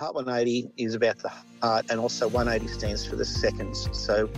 Heart 180 is about the heart, and also 180 stands for the seconds. So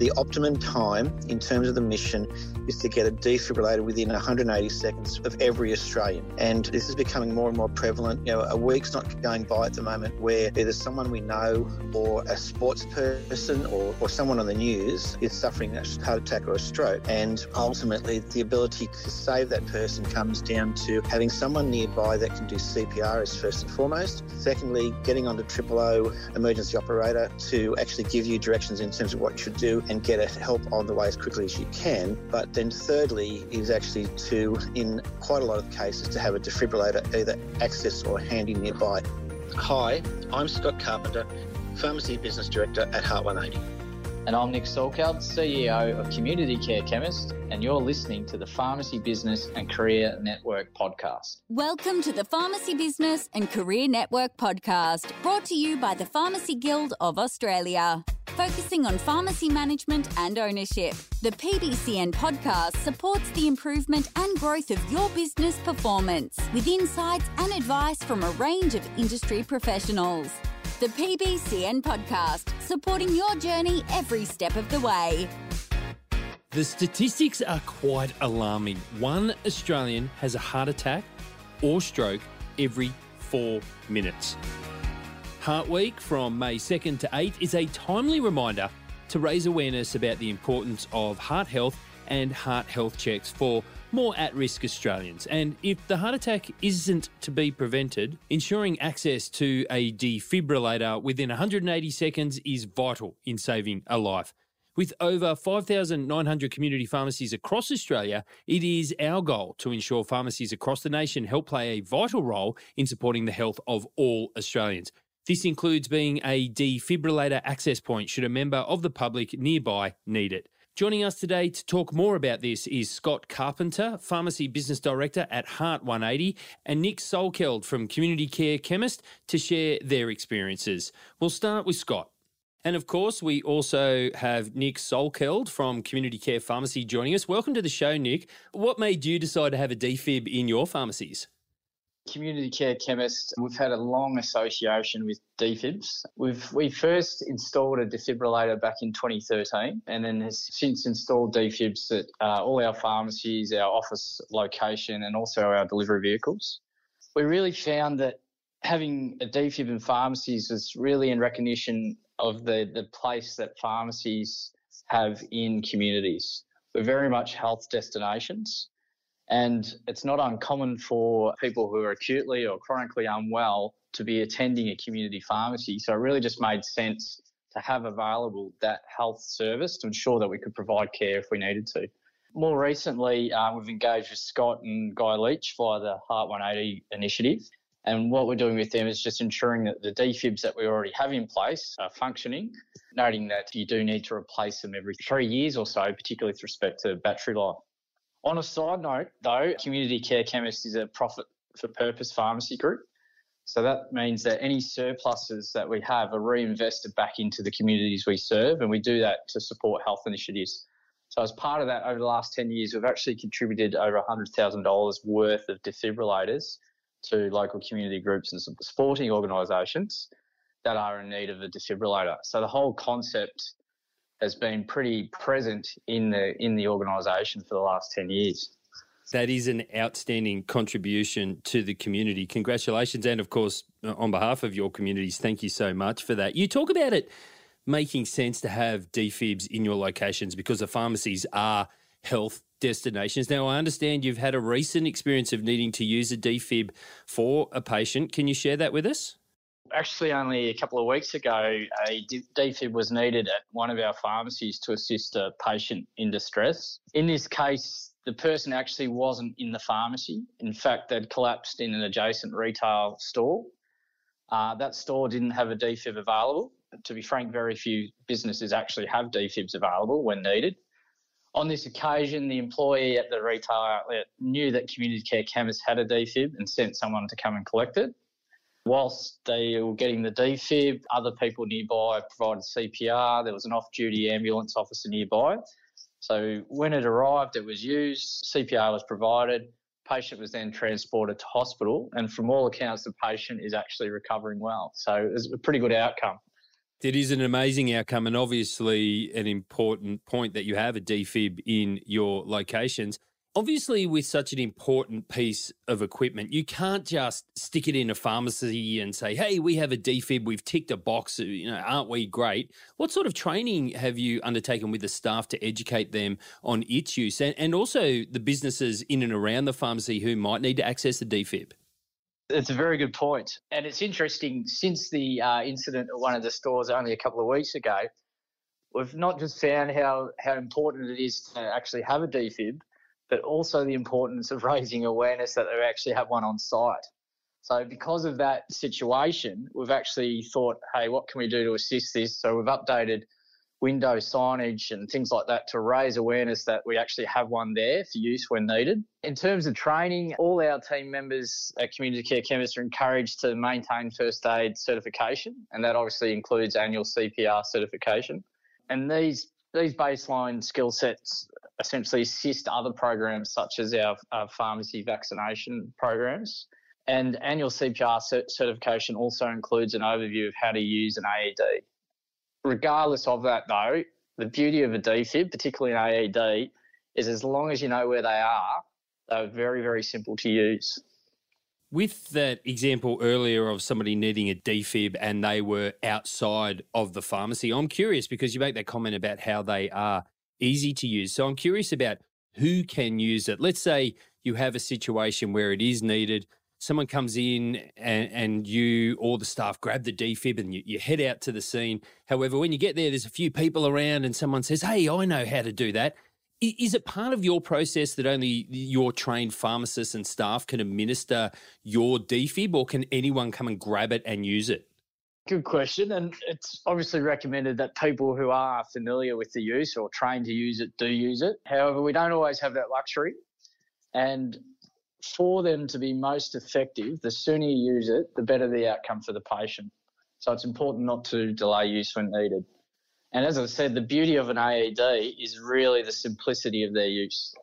the optimum time in terms of the mission is to get a defibrillator within 180 seconds of every Australian. And this is becoming more and more prevalent. You know, a week's not going by at the moment where either someone we know or a sports person or, or someone on the news is suffering a heart attack or a stroke. And ultimately, the ability to save that person comes down to having someone nearby that can do CPR is first and foremost. Secondly, getting onto triple O emergency operator to actually give you directions in terms of what you should do and get help on the way as quickly as you can. But then thirdly is actually to, in quite a lot of cases, to have a defibrillator either access or handy nearby. Hi, I'm Scott Carpenter, Pharmacy Business Director at Heart 180. And I'm Nick Solkeld, CEO of Community Care Chemist, and you're listening to the Pharmacy Business and Career Network podcast. Welcome to the Pharmacy Business and Career Network podcast, brought to you by the Pharmacy Guild of Australia focusing on pharmacy management and ownership. The PBCN podcast supports the improvement and growth of your business performance with insights and advice from a range of industry professionals. The PBCN podcast, supporting your journey every step of the way. The statistics are quite alarming. One Australian has a heart attack or stroke every four minutes. Heart Week from May 2nd to 8th is a timely reminder to raise awareness about the importance of heart health and heart health checks for more at risk Australians. And if the heart attack isn't to be prevented, ensuring access to a defibrillator within 180 seconds is vital in saving a life. With over 5,900 community pharmacies across Australia, it is our goal to ensure pharmacies across the nation help play a vital role in supporting the health of all Australians. This includes being a defibrillator access point should a member of the public nearby need it. Joining us today to talk more about this is Scott Carpenter, Pharmacy Business Director at Heart 180, and Nick Solkeld from Community Care Chemist to share their experiences. We'll start with Scott. And of course, we also have Nick Solkeld from Community Care Pharmacy joining us. Welcome to the show, Nick. What made you decide to have a defib in your pharmacies? Community Care Chemist, we've had a long association with defibs. We've we first installed a defibrillator back in 2013, and then has since installed defibs at uh, all our pharmacies, our office location, and also our delivery vehicles. We really found that having a defib in pharmacies was really in recognition of the the place that pharmacies have in communities. We're very much health destinations. And it's not uncommon for people who are acutely or chronically unwell to be attending a community pharmacy. So it really just made sense to have available that health service to ensure that we could provide care if we needed to. More recently, uh, we've engaged with Scott and Guy Leach via the Heart 180 initiative. And what we're doing with them is just ensuring that the defibs that we already have in place are functioning, noting that you do need to replace them every three years or so, particularly with respect to battery life. On a side note, though, Community Care Chemist is a profit for purpose pharmacy group. So that means that any surpluses that we have are reinvested back into the communities we serve, and we do that to support health initiatives. So as part of that, over the last 10 years, we've actually contributed over $100,000 worth of defibrillators to local community groups and sporting organisations that are in need of a defibrillator. So the whole concept has been pretty present in the in the organisation for the last ten years. That is an outstanding contribution to the community. Congratulations, and of course, uh, on behalf of your communities, thank you so much for that. You talk about it making sense to have defibs in your locations because the pharmacies are health destinations. Now, I understand you've had a recent experience of needing to use a defib for a patient. Can you share that with us? Actually only a couple of weeks ago, a defib was needed at one of our pharmacies to assist a patient in distress. In this case, the person actually wasn't in the pharmacy. In fact, they'd collapsed in an adjacent retail store. Uh, that store didn't have a defib available. To be frank, very few businesses actually have defibs available when needed. On this occasion, the employee at the retail outlet knew that Community Care Chemist had a defib and sent someone to come and collect it. Whilst they were getting the defib, other people nearby provided CPR. There was an off duty ambulance officer nearby. So when it arrived, it was used, CPR was provided, Patient was then transported to hospital, and from all accounts, the patient is actually recovering well. So it's a pretty good outcome. It is an amazing outcome, and obviously an important point that you have a defib in your locations. Obviously, with such an important piece of equipment, you can't just stick it in a pharmacy and say, "Hey, we have a defib. We've ticked a box. You know, aren't we great?" What sort of training have you undertaken with the staff to educate them on its use, and, and also the businesses in and around the pharmacy who might need to access the defib? It's a very good point, and it's interesting. Since the uh, incident at one of the stores only a couple of weeks ago, we've not just found how how important it is to actually have a defib but also the importance of raising awareness that they actually have one on site. So, because of that situation, we've actually thought, hey, what can we do to assist this? So, we've updated window signage and things like that to raise awareness that we actually have one there for use when needed. In terms of training, all our team members at Community Care Chemists are encouraged to maintain first aid certification, and that obviously includes annual CPR certification. And these these baseline skill sets essentially assist other programs such as our, our pharmacy vaccination programs. And annual CPR certification also includes an overview of how to use an AED. Regardless of that, though, the beauty of a defib, particularly an AED, is as long as you know where they are, they're very, very simple to use. With that example earlier of somebody needing a defib and they were outside of the pharmacy, I'm curious because you make that comment about how they are easy to use. So I'm curious about who can use it. Let's say you have a situation where it is needed. Someone comes in and, and you or the staff grab the defib and you, you head out to the scene. However, when you get there, there's a few people around and someone says, Hey, I know how to do that. Is it part of your process that only your trained pharmacists and staff can administer your defib, or can anyone come and grab it and use it? Good question. And it's obviously recommended that people who are familiar with the use or trained to use it do use it. However, we don't always have that luxury. And for them to be most effective, the sooner you use it, the better the outcome for the patient. So it's important not to delay use when needed. And as I said, the beauty of an AED is really the simplicity of their use.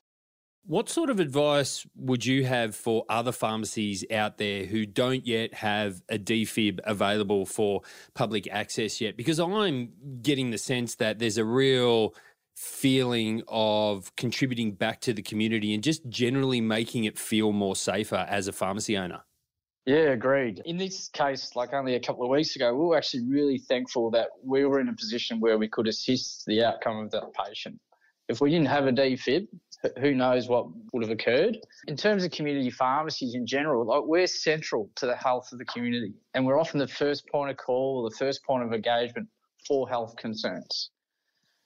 What sort of advice would you have for other pharmacies out there who don't yet have a defib available for public access yet? Because I'm getting the sense that there's a real feeling of contributing back to the community and just generally making it feel more safer as a pharmacy owner. Yeah, agreed. In this case, like only a couple of weeks ago, we were actually really thankful that we were in a position where we could assist the outcome of that patient. If we didn't have a defib, who knows what would have occurred. In terms of community pharmacies in general, like we're central to the health of the community, and we're often the first point of call or the first point of engagement for health concerns.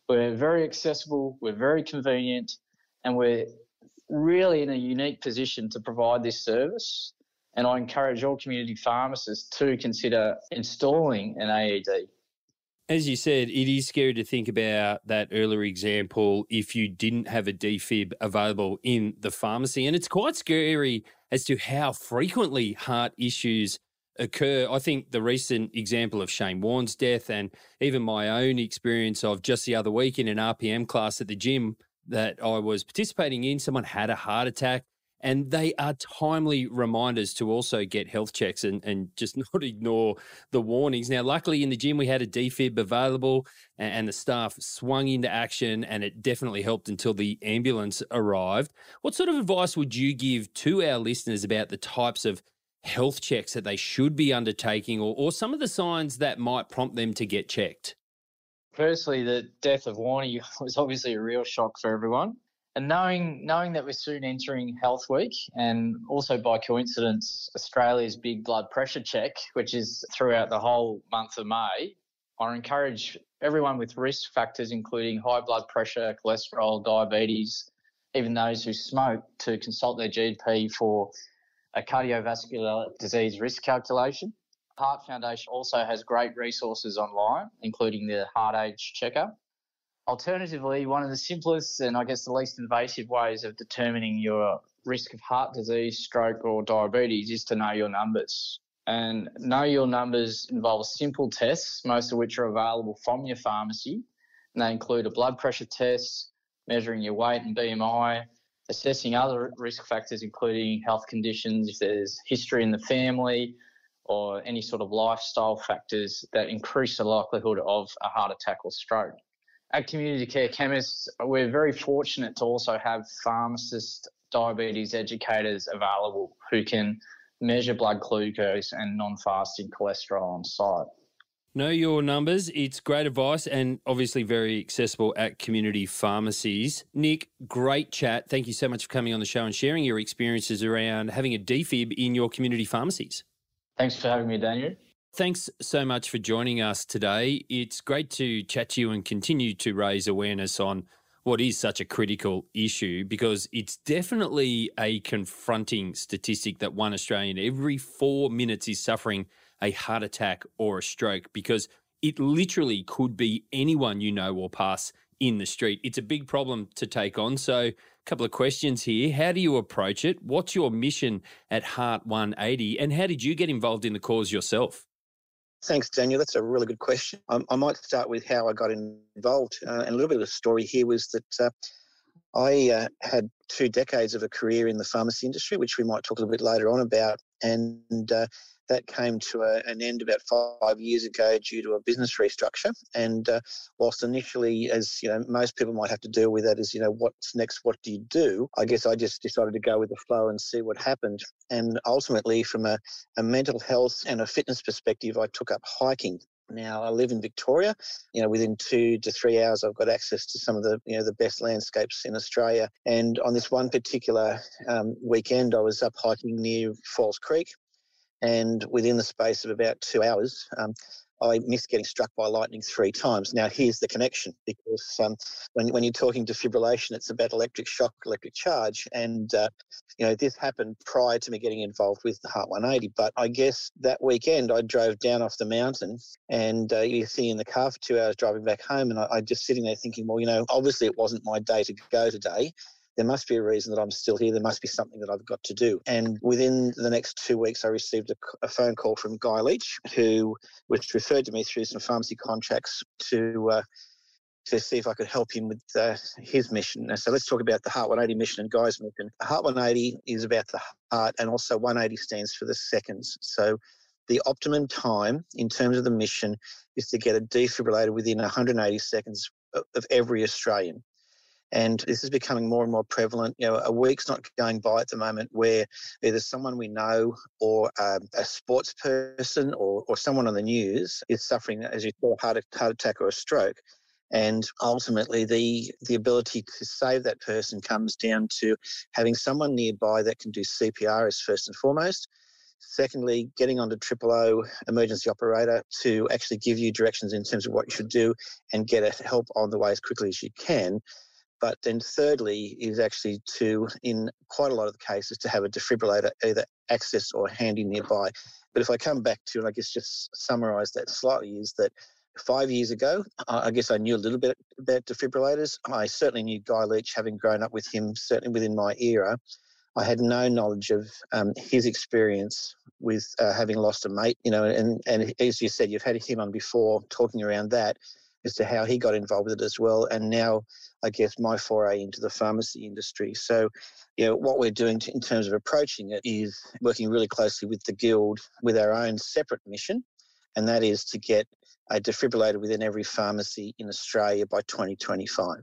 We're very accessible, we're very convenient, and we're really in a unique position to provide this service. And I encourage all community pharmacists to consider installing an AED as you said, it is scary to think about that earlier example if you didn't have a defib available in the pharmacy. And it's quite scary as to how frequently heart issues occur. I think the recent example of Shane Warne's death and even my own experience of just the other week in an RPM class at the gym that I was participating in, someone had a heart attack and they are timely reminders to also get health checks and, and just not ignore the warnings. Now, luckily in the gym, we had a defib available and, and the staff swung into action and it definitely helped until the ambulance arrived. What sort of advice would you give to our listeners about the types of health checks that they should be undertaking or, or some of the signs that might prompt them to get checked? Firstly, the death of Warney was obviously a real shock for everyone and knowing knowing that we're soon entering Health Week, and also by coincidence Australia's big blood pressure check, which is throughout the whole month of May, I encourage everyone with risk factors, including high blood pressure, cholesterol, diabetes, even those who smoke, to consult their GP for a cardiovascular disease risk calculation. Heart Foundation also has great resources online, including the Heart Age Checker Alternatively, one of the simplest and I guess the least invasive ways of determining your risk of heart disease, stroke, or diabetes is to know your numbers. And know your numbers involves simple tests, most of which are available from your pharmacy. And they include a blood pressure test, measuring your weight and BMI, assessing other risk factors, including health conditions, if there's history in the family, or any sort of lifestyle factors that increase the likelihood of a heart attack or stroke. At Community Care Chemists, we're very fortunate to also have pharmacists, diabetes educators available who can measure blood glucose and non fasting cholesterol on site. Know your numbers. It's great advice and obviously very accessible at community pharmacies. Nick, great chat. Thank you so much for coming on the show and sharing your experiences around having a defib in your community pharmacies. Thanks for having me, Daniel. Thanks so much for joining us today. It's great to chat to you and continue to raise awareness on what is such a critical issue because it's definitely a confronting statistic that one Australian every four minutes is suffering a heart attack or a stroke because it literally could be anyone you know or pass in the street. It's a big problem to take on. So, a couple of questions here. How do you approach it? What's your mission at Heart 180? And how did you get involved in the cause yourself? Thanks, Daniel. That's a really good question. I, I might start with how I got involved. Uh, and a little bit of the story here was that uh, I uh, had two decades of a career in the pharmacy industry, which we might talk a little bit later on about. And uh, that came to a, an end about five years ago due to a business restructure. And uh, whilst initially, as you know, most people might have to deal with that, is you know, what's next? What do you do? I guess I just decided to go with the flow and see what happened. And ultimately, from a, a mental health and a fitness perspective, I took up hiking. Now I live in Victoria. You know, within two to three hours, I've got access to some of the you know the best landscapes in Australia. And on this one particular um, weekend, I was up hiking near Falls Creek, and within the space of about two hours, um, I missed getting struck by lightning three times. Now, here's the connection because um, when, when you're talking defibrillation, it's about electric shock, electric charge. And, uh, you know, this happened prior to me getting involved with the Heart 180. But I guess that weekend I drove down off the mountain and uh, you see in the car for two hours driving back home. And I, I just sitting there thinking, well, you know, obviously it wasn't my day to go today there must be a reason that I'm still here. There must be something that I've got to do. And within the next two weeks, I received a, a phone call from Guy Leach, who was referred to me through some pharmacy contracts to. Uh, to see if I could help him with uh, his mission. So let's talk about the Heart 180 mission and Guy's mission. Heart 180 is about the heart, and also 180 stands for the seconds. So the optimum time in terms of the mission is to get a defibrillator within 180 seconds of every Australian. And this is becoming more and more prevalent. You know, a week's not going by at the moment where either someone we know or um, a sports person or, or someone on the news is suffering, as you saw, a heart, heart attack or a stroke. And ultimately, the, the ability to save that person comes down to having someone nearby that can do CPR as first and foremost. Secondly, getting onto triple O emergency operator to actually give you directions in terms of what you should do and get help on the way as quickly as you can. But then thirdly is actually to, in quite a lot of the cases, to have a defibrillator either access or handy nearby. But if I come back to, and I guess just summarise that slightly, is that five years ago, I guess I knew a little bit about defibrillators. I certainly knew Guy Leach, having grown up with him, certainly within my era. I had no knowledge of um, his experience with uh, having lost a mate, you know, and, and as you said, you've had him on before talking around that as to how he got involved with it as well. And now, I guess, my foray into the pharmacy industry. So, you know, what we're doing in terms of approaching it is working really closely with the Guild with our own separate mission, and that is to get a defibrillator within every pharmacy in Australia by 2025.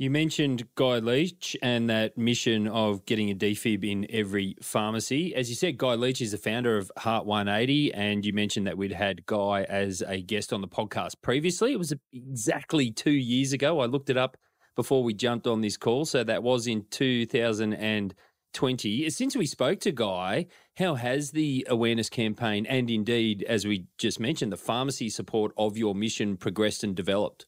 You mentioned Guy Leach and that mission of getting a defib in every pharmacy. As you said, Guy Leach is the founder of Heart 180, and you mentioned that we'd had Guy as a guest on the podcast previously. It was exactly two years ago. I looked it up before we jumped on this call, so that was in 2020. Since we spoke to Guy, how has the awareness campaign and indeed, as we just mentioned, the pharmacy support of your mission progressed and developed?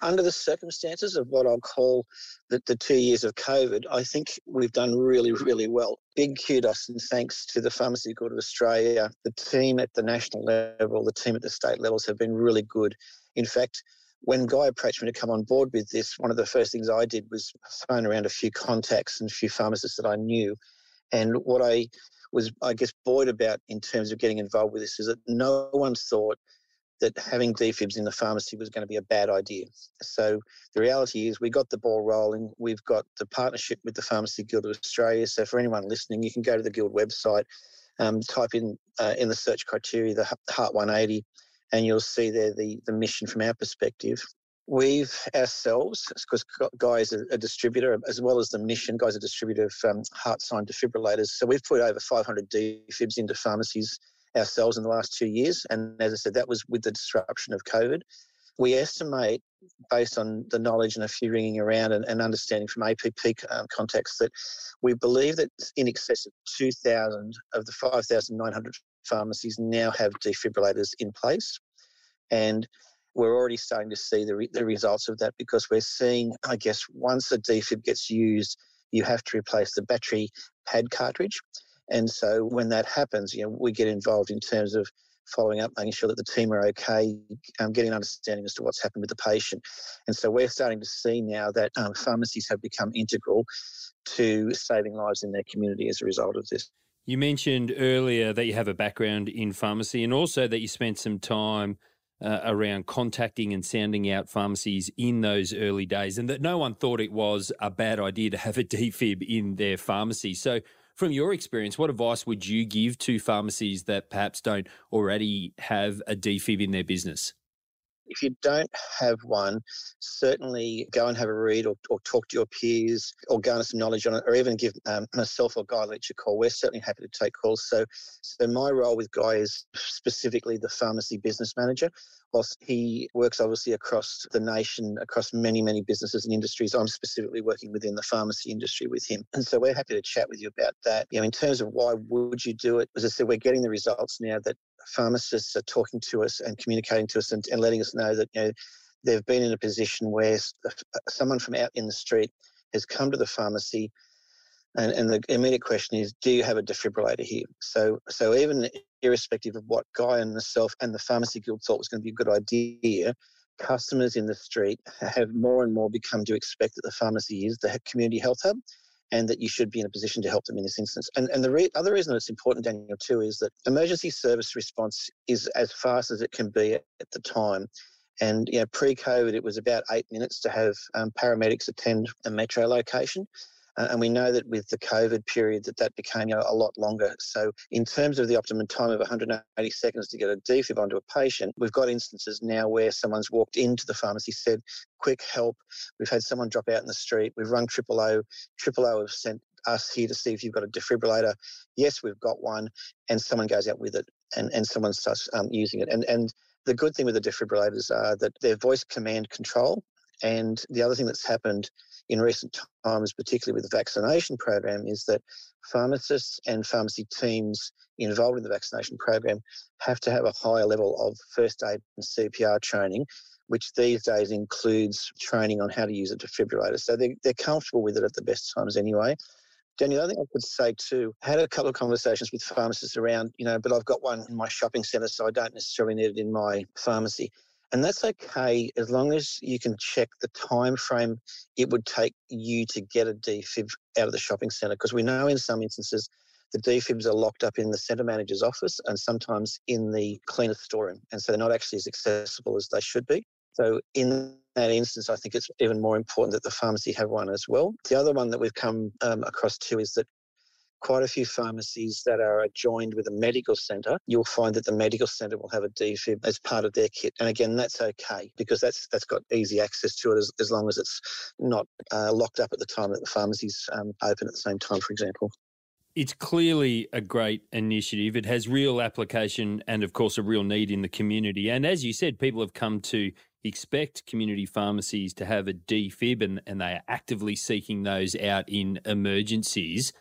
Under the circumstances of what I'll call the, the two years of COVID, I think we've done really, really well. Big kudos and thanks to the Pharmacy Guild of Australia. The team at the national level, the team at the state levels have been really good. In fact, when Guy approached me to come on board with this, one of the first things I did was phone around a few contacts and a few pharmacists that I knew. And what I was, I guess, buoyed about in terms of getting involved with this is that no one thought that having defibs in the pharmacy was going to be a bad idea. So the reality is we got the ball rolling. We've got the partnership with the Pharmacy Guild of Australia. So for anyone listening, you can go to the Guild website, um, type in uh, in the search criteria the Heart 180, and you'll see there the, the mission from our perspective. We've ourselves, because Guy is a, a, distributor, as well as the mission, Guy's a distributor of um, HeartSine defibrillators. So we've put over 500 defibs into pharmacies ourselves in the last two years. And as I said, that was with the disruption of COVID. We estimate, based on the knowledge and a few ringing around and, and understanding from APP um, context, that we believe that in excess of 2,000 of the 5,900 pharmacies now have defibrillators in place. And we're already starting to see the, re- the results of that because we're seeing, I guess, once a defib gets used, you have to replace the battery pad cartridge. And so when that happens, you know, we get involved in terms of following up, making sure that the team are okay, um, getting an understanding as to what's happened with the patient. And so we're starting to see now that um, pharmacies have become integral to saving lives in their community as a result of this. You mentioned earlier that you have a background in pharmacy and also that you spent some time uh, around contacting and sounding out pharmacies in those early days, and that no one thought it was a bad idea to have a defib in their pharmacy. So, from your experience, what advice would you give to pharmacies that perhaps don't already have a defib in their business? If you don't have one, certainly go and have a read or, or talk to your peers or garner some knowledge on it, or even give um, myself or Guy Leach a call. We're certainly happy to take calls. So, so my role with Guy is specifically the pharmacy business manager whilst he works obviously across the nation, across many, many businesses and industries, I'm specifically working within the pharmacy industry with him. And so we're happy to chat with you about that. You know, in terms of why would you do it, as I said, we're getting the results now that pharmacists are talking to us and communicating to us and, and letting us know that, you know, they've been in a position where uh, someone from out in the street has come to the pharmacy and, and the immediate question is, do you have a defibrillator here? So, so even irrespective of what Guy and myself and the Pharmacy Guild thought was going to be a good idea, customers in the street have more and more become to expect that the pharmacy is the community health hub and that you should be in a position to help them in this instance. And, and the re- other reason that it's important, Daniel, too, is that emergency service response is as fast as it can be at, at the time. And you know, pre-COVID, it was about eight minutes to have um, paramedics attend a metro location. Uh, and we know that with the COVID period that that became you know, a lot longer. So in terms of the optimum time of 180 seconds to get a defib onto a patient, we've got instances now where someone's walked into the pharmacy, said, quick help. We've had someone drop out in the street. We've rung triple O. Triple O have sent us here to see if you've got a defibrillator. Yes, we've got one. And someone goes out with it and, and someone starts um, using it. And, and the good thing with the defibrillators are that they're voice command control. And the other thing that's happened in recent times, particularly with the vaccination program, is that pharmacists and pharmacy teams involved in the vaccination program have to have a higher level of first aid and CPR training, which these days includes training on how to use a defibrillator. So they're, they're comfortable with it at the best times anyway. Daniel, I think I could say too, I had a couple of conversations with pharmacists around, you know, but I've got one in my shopping centre, so I don't necessarily need it in my pharmacy. And that's okay as long as you can check the time frame it would take you to get a defib out of the shopping centre. Because we know in some instances the defibs are locked up in the centre manager's office and sometimes in the cleaner's storeroom. And so they're not actually as accessible as they should be. So in that instance, I think it's even more important that the pharmacy have one as well. The other one that we've come um, across too is that quite a few pharmacies that are joined with a medical centre, you'll find that the medical centre will have a defib as part of their kit. And again, that's okay because that's that's got easy access to it as, as long as it's not uh, locked up at the time that the pharmacy's um, open at the same time, for example. It's clearly a great initiative. It has real application and, of course, a real need in the community. And as you said, people have come to expect community pharmacies to have a defib and, and they are actively seeking those out in emergencies.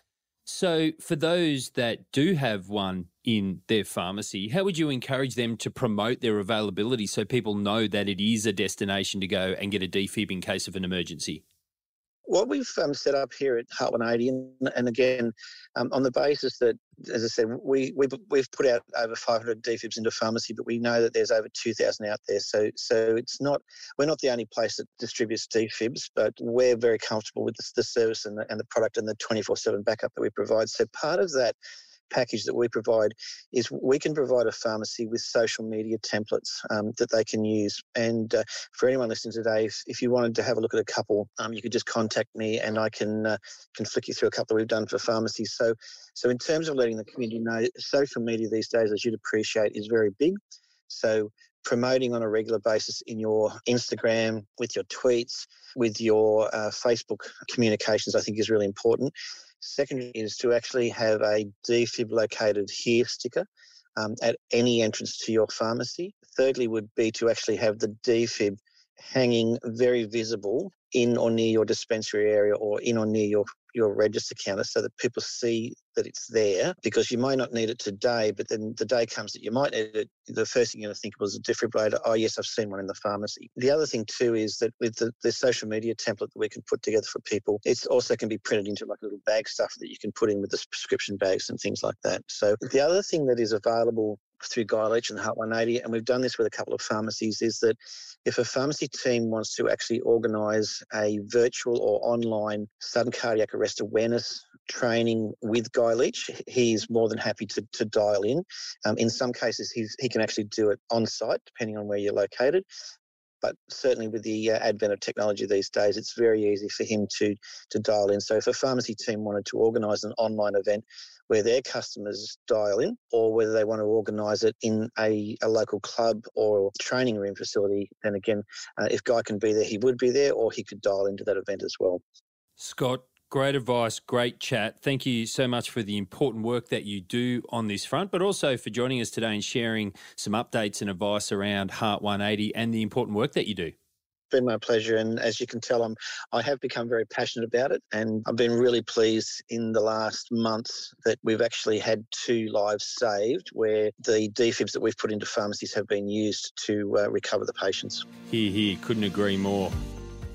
So, for those that do have one in their pharmacy, how would you encourage them to promote their availability so people know that it is a destination to go and get a defib in case of an emergency? What we've um, set up here at Heart 180, and, and again, um, on the basis that, as I said, we, we've, we've put out over 500 defibs into pharmacy, but we know that there's over 2,000 out there. So, so it's not, we're not the only place that distributes defibs, but we're very comfortable with the, the service and the, and the product and the 24 7 backup that we provide. So part of that package that we provide is we can provide a pharmacy with social media templates um, that they can use. And uh, for anyone listening today, if, if, you wanted to have a look at a couple, um, you could just contact me and I can uh, can flick you through a couple that we've done for pharmacies. So, so in terms of letting the community know, social media these days, as you'd appreciate, is very big. So promoting on a regular basis in your Instagram, with your tweets, with your uh, Facebook communications, I think is really important. Second is to actually have a defib located here sticker um, at any entrance to your pharmacy. Thirdly, would be to actually have the defib hanging very visible in or near your dispensary area or in or near your your register counter so that people see that it's there because you might not need it today, but then the day comes that you might need it. The first thing you're going to think was a defibrillator. Oh, yes, I've seen one in the pharmacy. The other thing, too, is that with the, the social media template that we can put together for people, it also can be printed into like little bag stuff that you can put in with the prescription bags and things like that. So the other thing that is available through Guy and the Heart 180, and we've done this with a couple of pharmacies, is that if a pharmacy team wants to actually organise a virtual or online sudden cardiac arrest awareness training with Guy Leach, he's more than happy to, to dial in. Um, in some cases, he's, he can actually do it on site, depending on where you're located. But certainly, with the uh, advent of technology these days, it's very easy for him to to dial in. So, if a pharmacy team wanted to organise an online event where their customers dial in or whether they want to organise it in a, a, local club or training room facility, then again, uh, if Guy can be there, he would be there or he could dial into that event as well. Scott, great advice, great chat. Thank you so much for the important work that you do on this front, but also for joining us today and sharing some updates and advice around Heart 180 and the important work that you do It's been my pleasure, and as you can tell, I'm I have become very passionate about it, and I've been really pleased in the last months that we've actually had two lives saved, where the defibs that we've put into pharmacies have been used to uh, recover the patients. Here, here, couldn't agree more.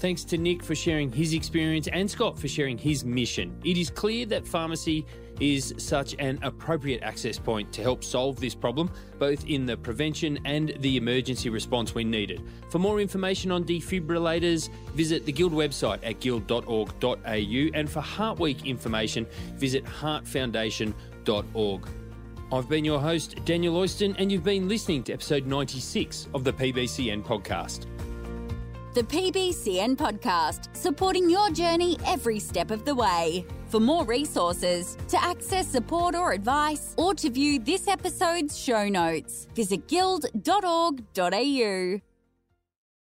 Thanks to Nick for sharing his experience and Scott for sharing his mission. It is clear that pharmacy is such an appropriate access point to help solve this problem, both in the prevention and the emergency response when needed. For more information on defibrillators, visit the Guild website at guild.org.au and for Heart Week information, visit heartfoundation.org. I've been your host, Daniel Oyston, and you've been listening to episode 96 of the PBCN podcast the PBCN podcast, supporting your journey every step of the way. For more resources, to access support or advice, or to view this episode's show notes, visit guild.org.au.